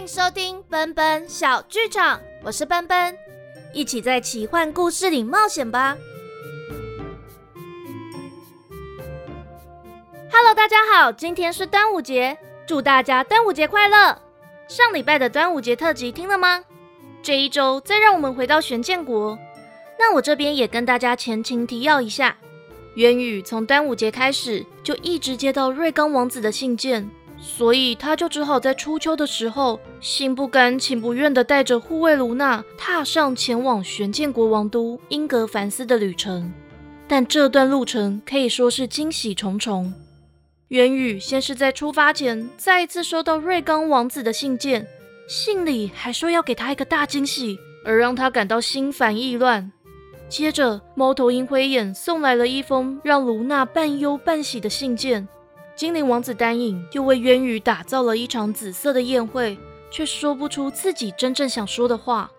迎收听奔奔小剧场，我是奔奔，一起在奇幻故事里冒险吧。Hello，大家好，今天是端午节，祝大家端午节快乐！上礼拜的端午节特辑听了吗？这一周再让我们回到玄剑国，那我这边也跟大家前情提要一下，渊宇从端午节开始就一直接到瑞刚王子的信件。所以他就只好在初秋的时候，心不甘情不愿地带着护卫卢娜，踏上前往玄剑国王都英格凡斯的旅程。但这段路程可以说是惊喜重重。元宇先是在出发前再一次收到瑞刚王子的信件，信里还说要给他一个大惊喜，而让他感到心烦意乱。接着，猫头鹰灰眼送来了一封让卢娜半忧半喜的信件。精灵王子丹影又为渊羽打造了一场紫色的宴会，却说不出自己真正想说的话。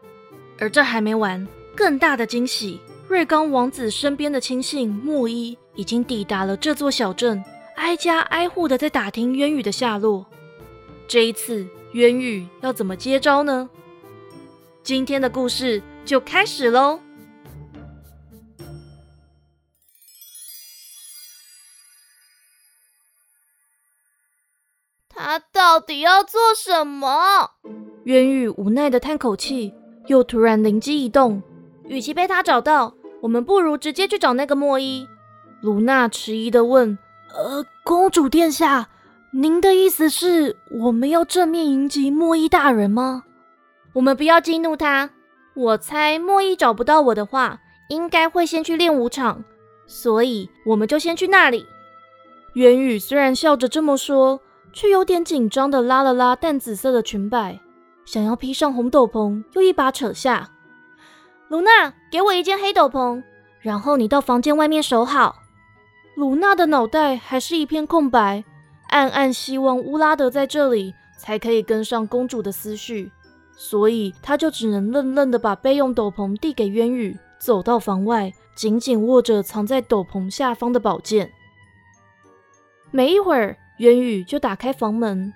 而这还没完，更大的惊喜，瑞刚王子身边的亲信莫伊已经抵达了这座小镇，挨家挨户的在打听渊羽的下落。这一次，渊羽要怎么接招呢？今天的故事就开始喽！他到底要做什么？渊羽无奈的叹口气，又突然灵机一动，与其被他找到，我们不如直接去找那个莫伊。卢娜迟疑的问：“呃，公主殿下，您的意思是我们要正面迎击莫伊大人吗？我们不要激怒他。我猜莫伊找不到我的话，应该会先去练武场，所以我们就先去那里。”元宇虽然笑着这么说。却有点紧张的拉了拉淡紫色的裙摆，想要披上红斗篷，又一把扯下。卢娜，给我一件黑斗篷，然后你到房间外面守好。卢娜的脑袋还是一片空白，暗暗希望乌拉德在这里才可以跟上公主的思绪，所以她就只能愣愣的把备用斗篷递给渊羽，走到房外，紧紧握着藏在斗篷下方的宝剑。没一会儿。渊羽就打开房门，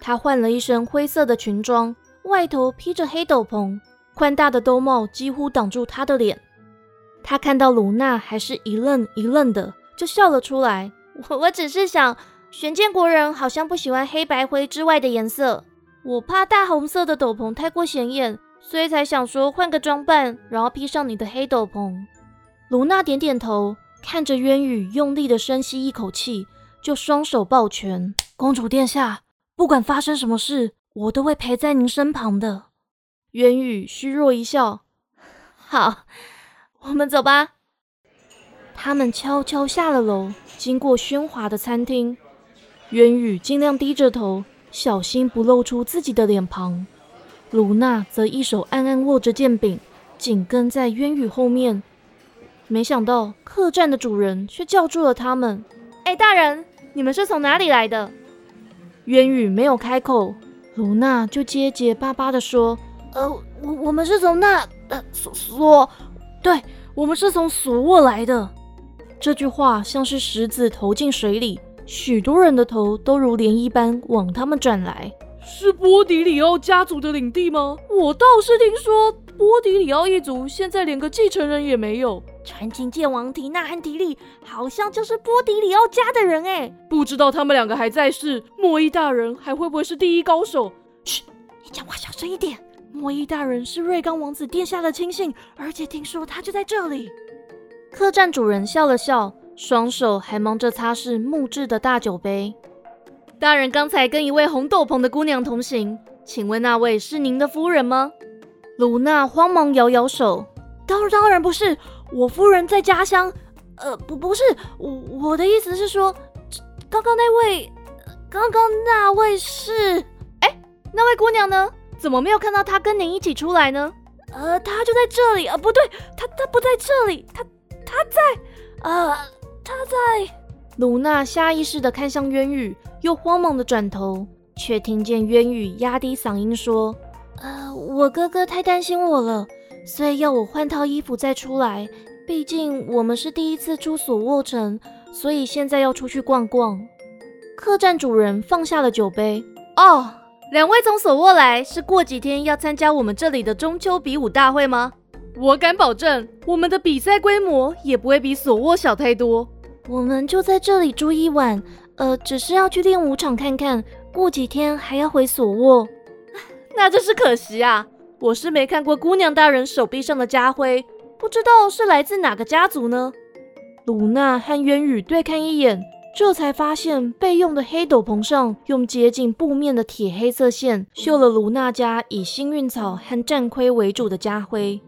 他换了一身灰色的裙装，外头披着黑斗篷，宽大的兜帽几乎挡住他的脸。他看到卢娜，还是一愣一愣的，就笑了出来。我我只是想，玄剑国人好像不喜欢黑白灰之外的颜色，我怕大红色的斗篷太过显眼，所以才想说换个装扮，然后披上你的黑斗篷。卢娜点点头，看着渊羽，用力的深吸一口气。就双手抱拳，公主殿下，不管发生什么事，我都会陪在您身旁的。渊羽虚弱一笑，好，我们走吧。他们悄悄下了楼，经过喧哗的餐厅，渊羽尽量低着头，小心不露出自己的脸庞。卢娜则一手暗暗握着剑柄，紧跟在渊羽后面。没想到客栈的主人却叫住了他们：“哎，大人！”你们是从哪里来的？渊羽没有开口，卢娜就结结巴巴的说：“呃，我我们是从那呃索索，对，我们是从索沃来的。”这句话像是石子投进水里，许多人的头都如涟漪般往他们转来。是波迪里奥家族的领地吗？我倒是听说波迪里奥一族现在连个继承人也没有。传奇剑王提娜和迪利好像就是波迪里奥家的人哎，不知道他们两个还在世，莫伊大人还会不会是第一高手？嘘，你讲话小声一点。莫伊大人是瑞刚王子殿下的亲信，而且听说他就在这里。客栈主人笑了笑，双手还忙着擦拭木质的大酒杯。大人刚才跟一位红斗篷的姑娘同行，请问那位是您的夫人吗？卢娜慌忙摇摇手，当当然不是。我夫人在家乡，呃，不，不是，我我的意思是说，刚刚那位，刚刚那位是，哎，那位姑娘呢？怎么没有看到她跟您一起出来呢？呃，她就在这里，啊，不对，她她不在这里，她她在，呃，她在。卢娜下意识的看向渊宇，又慌忙的转头，却听见渊宇压低嗓音说：“呃，我哥哥太担心我了。”所以要我换套衣服再出来，毕竟我们是第一次出索沃城，所以现在要出去逛逛。客栈主人放下了酒杯。哦，两位从索沃来，是过几天要参加我们这里的中秋比武大会吗？我敢保证，我们的比赛规模也不会比索沃小太多。我们就在这里住一晚，呃，只是要去练武场看看，过几天还要回索沃。那真是可惜啊！我是没看过姑娘大人手臂上的家徽，不知道是来自哪个家族呢？鲁娜和渊羽对看一眼。这才发现，备用的黑斗篷上用接近布面的铁黑色线绣了卢娜家以幸运草和战盔为主的家徽。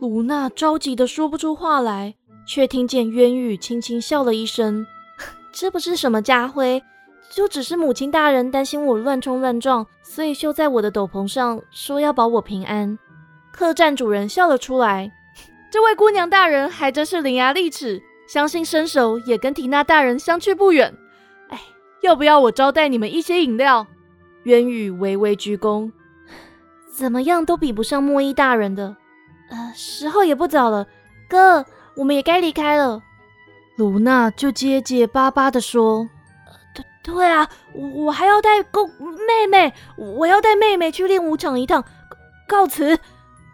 卢娜着急的说不出话来，却听见渊羽轻轻笑了一声：“这不是什么家徽，就只是母亲大人担心我乱冲乱撞，所以绣在我的斗篷上，说要保我平安。”客栈主人笑了出来：“ 这位姑娘大人还真是伶牙俐齿。”相信身手也跟缇娜大人相去不远。哎，要不要我招待你们一些饮料？渊羽微微鞠躬，怎么样都比不上莫伊大人的。呃，时候也不早了，哥，我们也该离开了。卢娜就结结巴巴的说：“对对啊，我还要带公妹妹，我要带妹妹去练武场一趟。告辞。”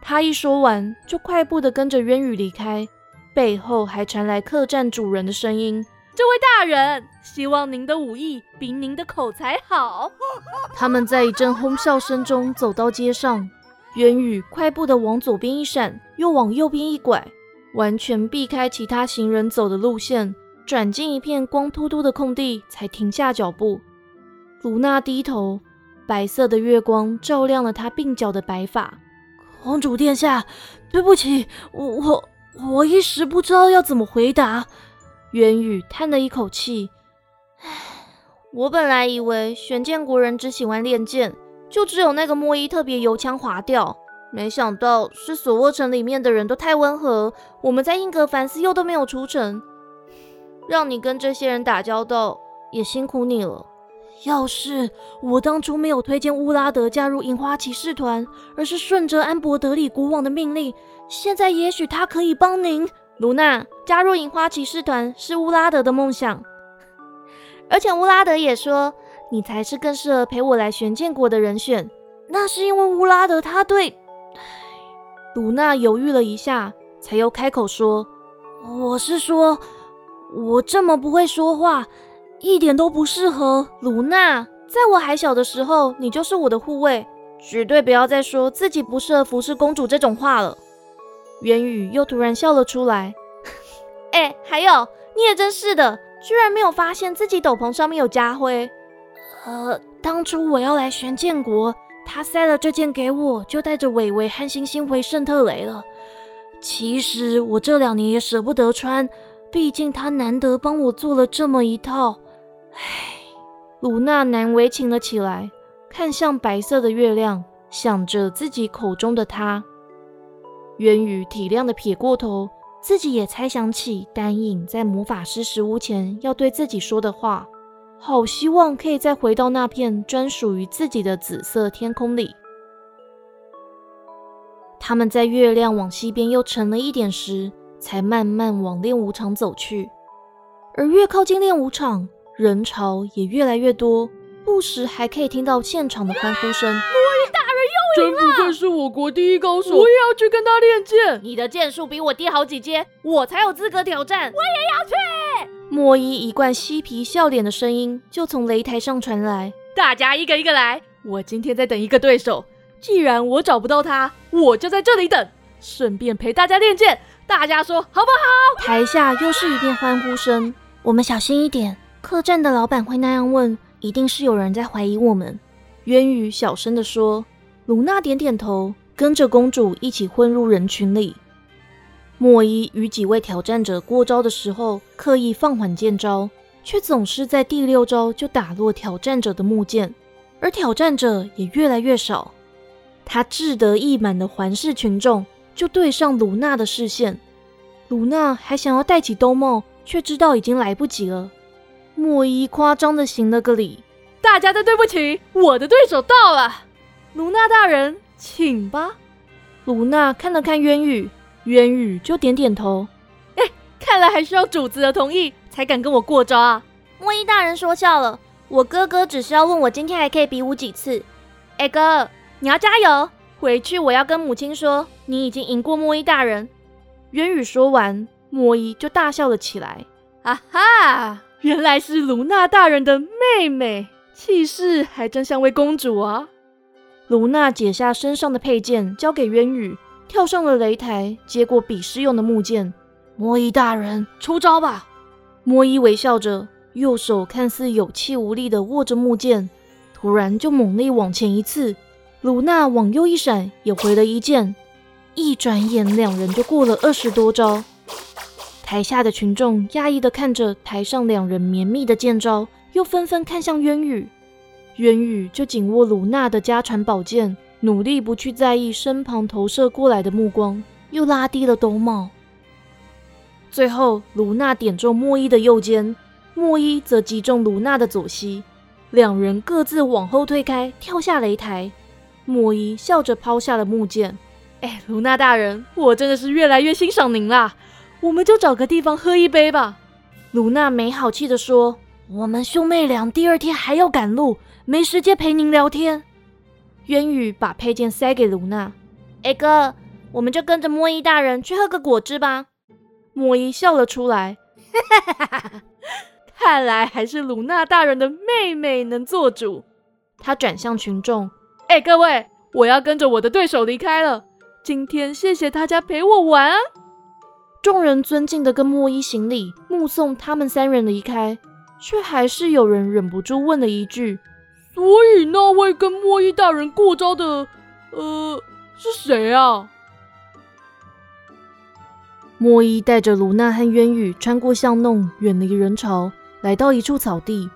他一说完，就快步的跟着渊羽离开。背后还传来客栈主人的声音：“这位大人，希望您的武艺比您的口才好。”他们在一阵哄笑声中走到街上，渊宇快步的往左边一闪，又往右边一拐，完全避开其他行人走的路线，转进一片光秃秃的空地，才停下脚步。卢娜低头，白色的月光照亮了她鬓角的白发。公主殿下，对不起，我我。我一时不知道要怎么回答，元宇叹了一口气：“唉，我本来以为玄剑国人只喜欢练剑，就只有那个莫伊特别油腔滑调，没想到是索沃城里面的人都太温和，我们在英格凡斯又都没有出城，让你跟这些人打交道，也辛苦你了。要是我当初没有推荐乌拉德加入银花骑士团，而是顺着安博德里国王的命令。”现在也许他可以帮您，卢娜加入银花骑士团是乌拉德的梦想，而且乌拉德也说你才是更适合陪我来玄剑国的人选。那是因为乌拉德他对……卢娜犹豫了一下，才又开口说：“我是说，我这么不会说话，一点都不适合。卢娜，在我还小的时候，你就是我的护卫，绝对不要再说自己不适合服侍公主这种话了。”元宇又突然笑了出来。哎，还有，你也真是的，居然没有发现自己斗篷上面有家徽。呃，当初我要来玄剑国，他塞了这件给我，就带着伟伟和星星回圣特雷了。其实我这两年也舍不得穿，毕竟他难得帮我做了这么一套。唉，鲁娜难为情了起来，看向白色的月亮，想着自己口中的他。渊宇体谅的撇过头，自己也猜想起丹影在魔法师石屋前要对自己说的话，好希望可以再回到那片专属于自己的紫色天空里。他们在月亮往西边又沉了一点时，才慢慢往练武场走去。而越靠近练武场，人潮也越来越多，不时还可以听到现场的欢呼声。真不愧是我国第一高手，我也要去跟他练剑。你的剑术比我低好几阶，我才有资格挑战。我也要去。莫伊一贯嬉皮笑脸的声音就从擂台上传来。大家一个一个来，我今天在等一个对手。既然我找不到他，我就在这里等，顺便陪大家练剑。大家说好不好？台下又是一片欢呼声。我们小心一点，客栈的老板会那样问，一定是有人在怀疑我们。渊宇小声的说。鲁娜点点头，跟着公主一起混入人群里。莫伊与几位挑战者过招的时候，刻意放缓剑招，却总是在第六招就打落挑战者的木剑，而挑战者也越来越少。他志得意满的环视群众，就对上鲁娜的视线。鲁娜还想要戴起兜帽，却知道已经来不及了。莫伊夸张的行了个礼：“大家的对不起，我的对手到了。”卢娜大人，请吧。卢娜看了看渊羽，渊羽就点点头。哎，看来还需要主子的同意才敢跟我过招啊。莫伊大人说笑了，我哥哥只是要问我今天还可以比武几次。哎哥，你要加油！回去我要跟母亲说，你已经赢过莫伊大人。渊宇说完，莫伊就大笑了起来。啊哈，原来是卢娜大人的妹妹，气势还真像位公主啊！卢娜解下身上的佩剑，交给渊宇，跳上了擂台，接过比试用的木剑。莫伊大人，出招吧！莫伊微笑着，右手看似有气无力地握着木剑。突然，就猛力往前一刺，鲁娜往右一闪，也回了一剑。一转眼，两人就过了二十多招。台下的群众讶异地看着台上两人绵密的剑招，又纷纷看向渊宇。渊宇就紧握鲁娜的家传宝剑，努力不去在意身旁投射过来的目光，又拉低了兜帽。最后，鲁娜点中莫伊的右肩，莫伊则击中鲁娜的左膝。两人各自往后退开，跳下擂台。莫伊笑着抛下了木剑。哎，卢娜大人，我真的是越来越欣赏您啦！我们就找个地方喝一杯吧。卢娜没好气地说：“我们兄妹俩第二天还要赶路，没时间陪您聊天。”渊宇把佩剑塞给卢娜。哎哥，我们就跟着莫伊大人去喝个果汁吧。莫伊笑了出来。哈哈哈哈看来还是卢娜大人的妹妹能做主。他转向群众：“哎，各位，我要跟着我的对手离开了。今天谢谢大家陪我玩。”众人尊敬的跟莫伊行礼，目送他们三人离开，却还是有人忍不住问了一句：“所以那位跟莫伊大人过招的，呃，是谁啊？”莫伊带着卢娜和渊羽穿过巷弄，远离人潮。来到一处草地，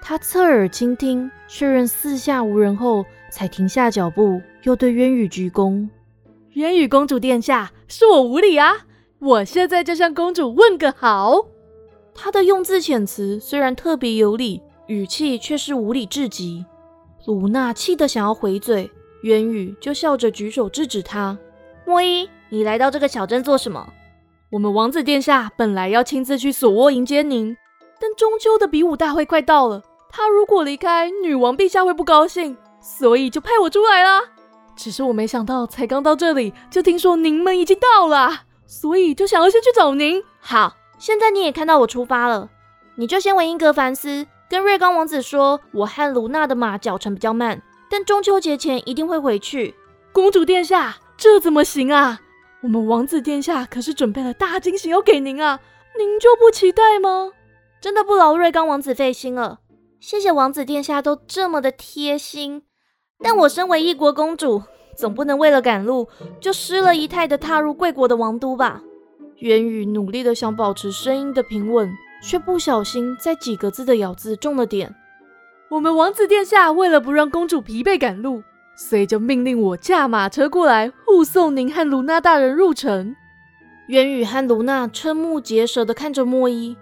他侧耳倾听，确认四下无人后，才停下脚步，又对渊羽鞠躬：“渊羽公主殿下，是我无礼啊！我现在就向公主问个好。”他的用字遣词虽然特别有礼，语气却是无礼至极。卢娜气得想要回嘴，渊羽就笑着举手制止他：“莫伊，你来到这个小镇做什么？我们王子殿下本来要亲自去索沃迎接您。”但中秋的比武大会快到了，他如果离开，女王陛下会不高兴，所以就派我出来啦。只是我没想到，才刚到这里，就听说您们已经到了，所以就想要先去找您。好，现在你也看到我出发了，你就先回英格凡斯，跟瑞刚王子说，我和卢娜的马脚程比较慢，但中秋节前一定会回去。公主殿下，这怎么行啊？我们王子殿下可是准备了大惊喜要给您啊，您就不期待吗？真的不劳瑞刚王子费心了，谢谢王子殿下都这么的贴心。但我身为一国公主，总不能为了赶路就失了仪态的踏入贵国的王都吧？元宇努力的想保持声音的平稳，却不小心在几个字的咬字中了点。我们王子殿下为了不让公主疲惫赶路，所以就命令我驾马车过来护送您和卢娜大人入城。元宇和卢娜瞠目结舌的看着莫伊。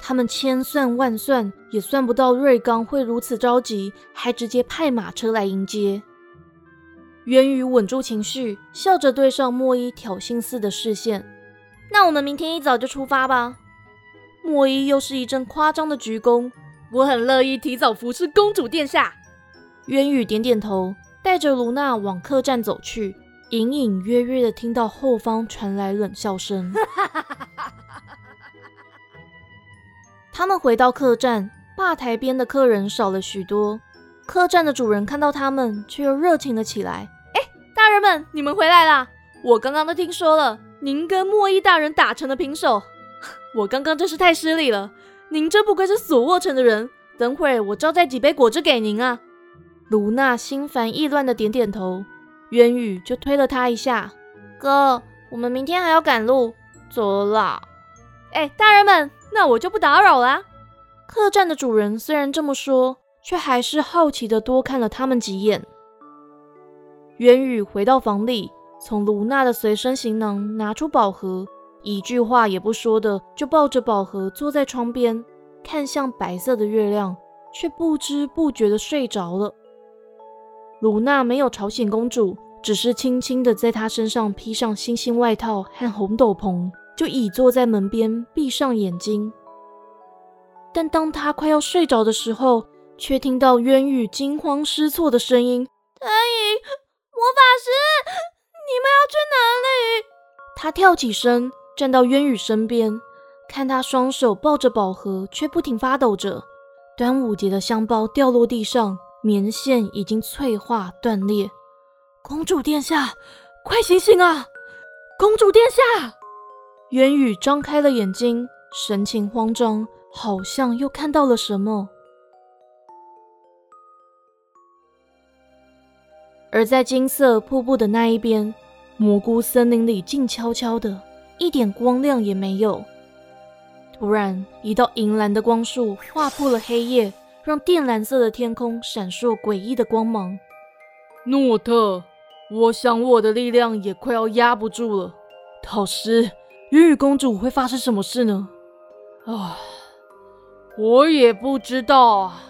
他们千算万算也算不到瑞刚会如此着急，还直接派马车来迎接。元宇稳住情绪，笑着对上莫伊挑衅似的视线：“那我们明天一早就出发吧。”莫伊又是一阵夸张的鞠躬：“我很乐意提早服侍公主殿下。”渊宇点点头，带着卢娜往客栈走去，隐隐约约的听到后方传来冷笑声。他们回到客栈，吧台边的客人少了许多。客栈的主人看到他们，却又热情了起来。哎，大人们，你们回来啦！我刚刚都听说了，您跟莫伊大人打成了平手。我刚刚真是太失礼了。您真不愧是索沃城的人。等会儿我招待几杯果汁给您啊。卢娜心烦意乱的点点头，渊宇就推了他一下。哥，我们明天还要赶路，走了啦。哎，大人们。那我就不打扰了。客栈的主人虽然这么说，却还是好奇的多看了他们几眼。元宇回到房里，从卢娜的随身行囊拿出宝盒，一句话也不说的就抱着宝盒坐在窗边，看向白色的月亮，却不知不觉的睡着了。卢娜没有吵醒公主，只是轻轻的在她身上披上星星外套和红斗篷。就倚坐在门边，闭上眼睛。但当他快要睡着的时候，却听到渊羽惊慌失措的声音：“太乙，魔法师，你们要去哪里？”他跳起身，站到渊羽身边，看他双手抱着宝盒，却不停发抖着。端午节的香包掉落地上，棉线已经脆化断裂。公主殿下，快醒醒啊！公主殿下，元宇张开了眼睛，神情慌张，好像又看到了什么。而在金色瀑布的那一边，蘑菇森林里静悄悄的，一点光亮也没有。突然，一道银蓝的光束划破了黑夜，让靛蓝色的天空闪烁诡异的光芒。诺特，我想我的力量也快要压不住了。导师，云雨公主会发生什么事呢？啊，我也不知道啊。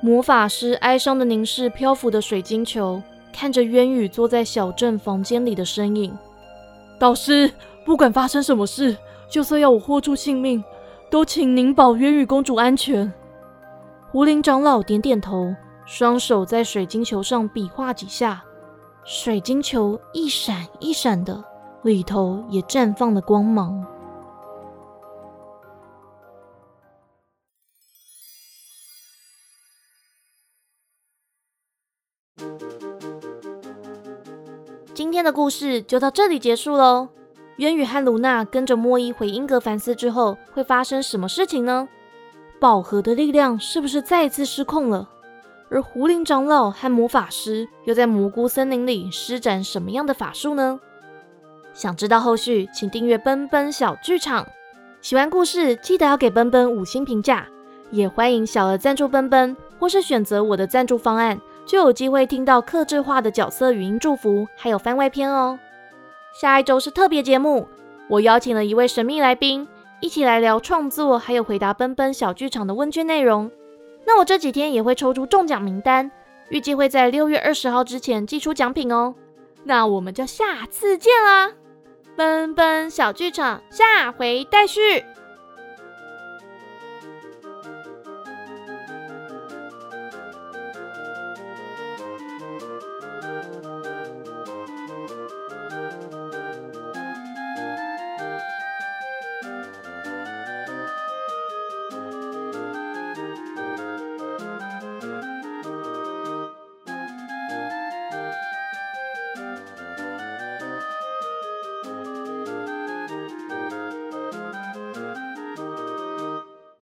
魔法师哀伤的凝视漂浮的水晶球，看着渊羽坐在小镇房间里的身影。导师，不管发生什么事。就算要我豁出性命，都请您保渊羽公主安全。胡林长老点点头，双手在水晶球上比划几下，水晶球一闪一闪的，里头也绽放了光芒。今天的故事就到这里结束喽。渊羽和卢娜跟着莫伊回英格凡斯之后，会发生什么事情呢？宝盒的力量是不是再次失控了？而狐林长老和魔法师又在蘑菇森林里施展什么样的法术呢？想知道后续，请订阅奔奔小剧场。喜欢故事，记得要给奔奔五星评价，也欢迎小额赞助奔奔，或是选择我的赞助方案，就有机会听到克制化的角色语音祝福，还有番外篇哦。下一周是特别节目，我邀请了一位神秘来宾，一起来聊创作，还有回答奔奔小剧场的问卷内容。那我这几天也会抽出中奖名单，预计会在六月二十号之前寄出奖品哦。那我们就下次见啦，奔奔小剧场下回待续。